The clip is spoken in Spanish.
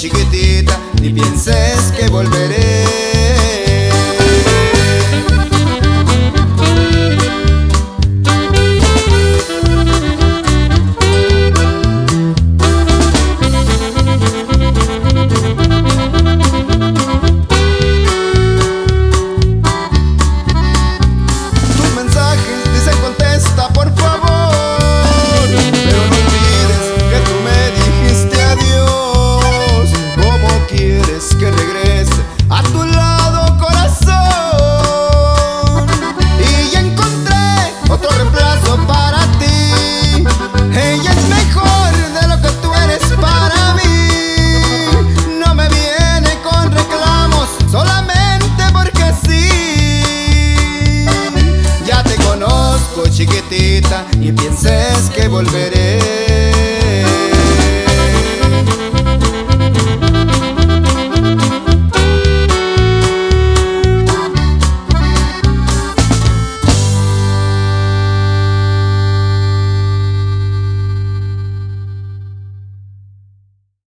chiquitita, ni pienses que volveré. chiquitita y pienses que volveré.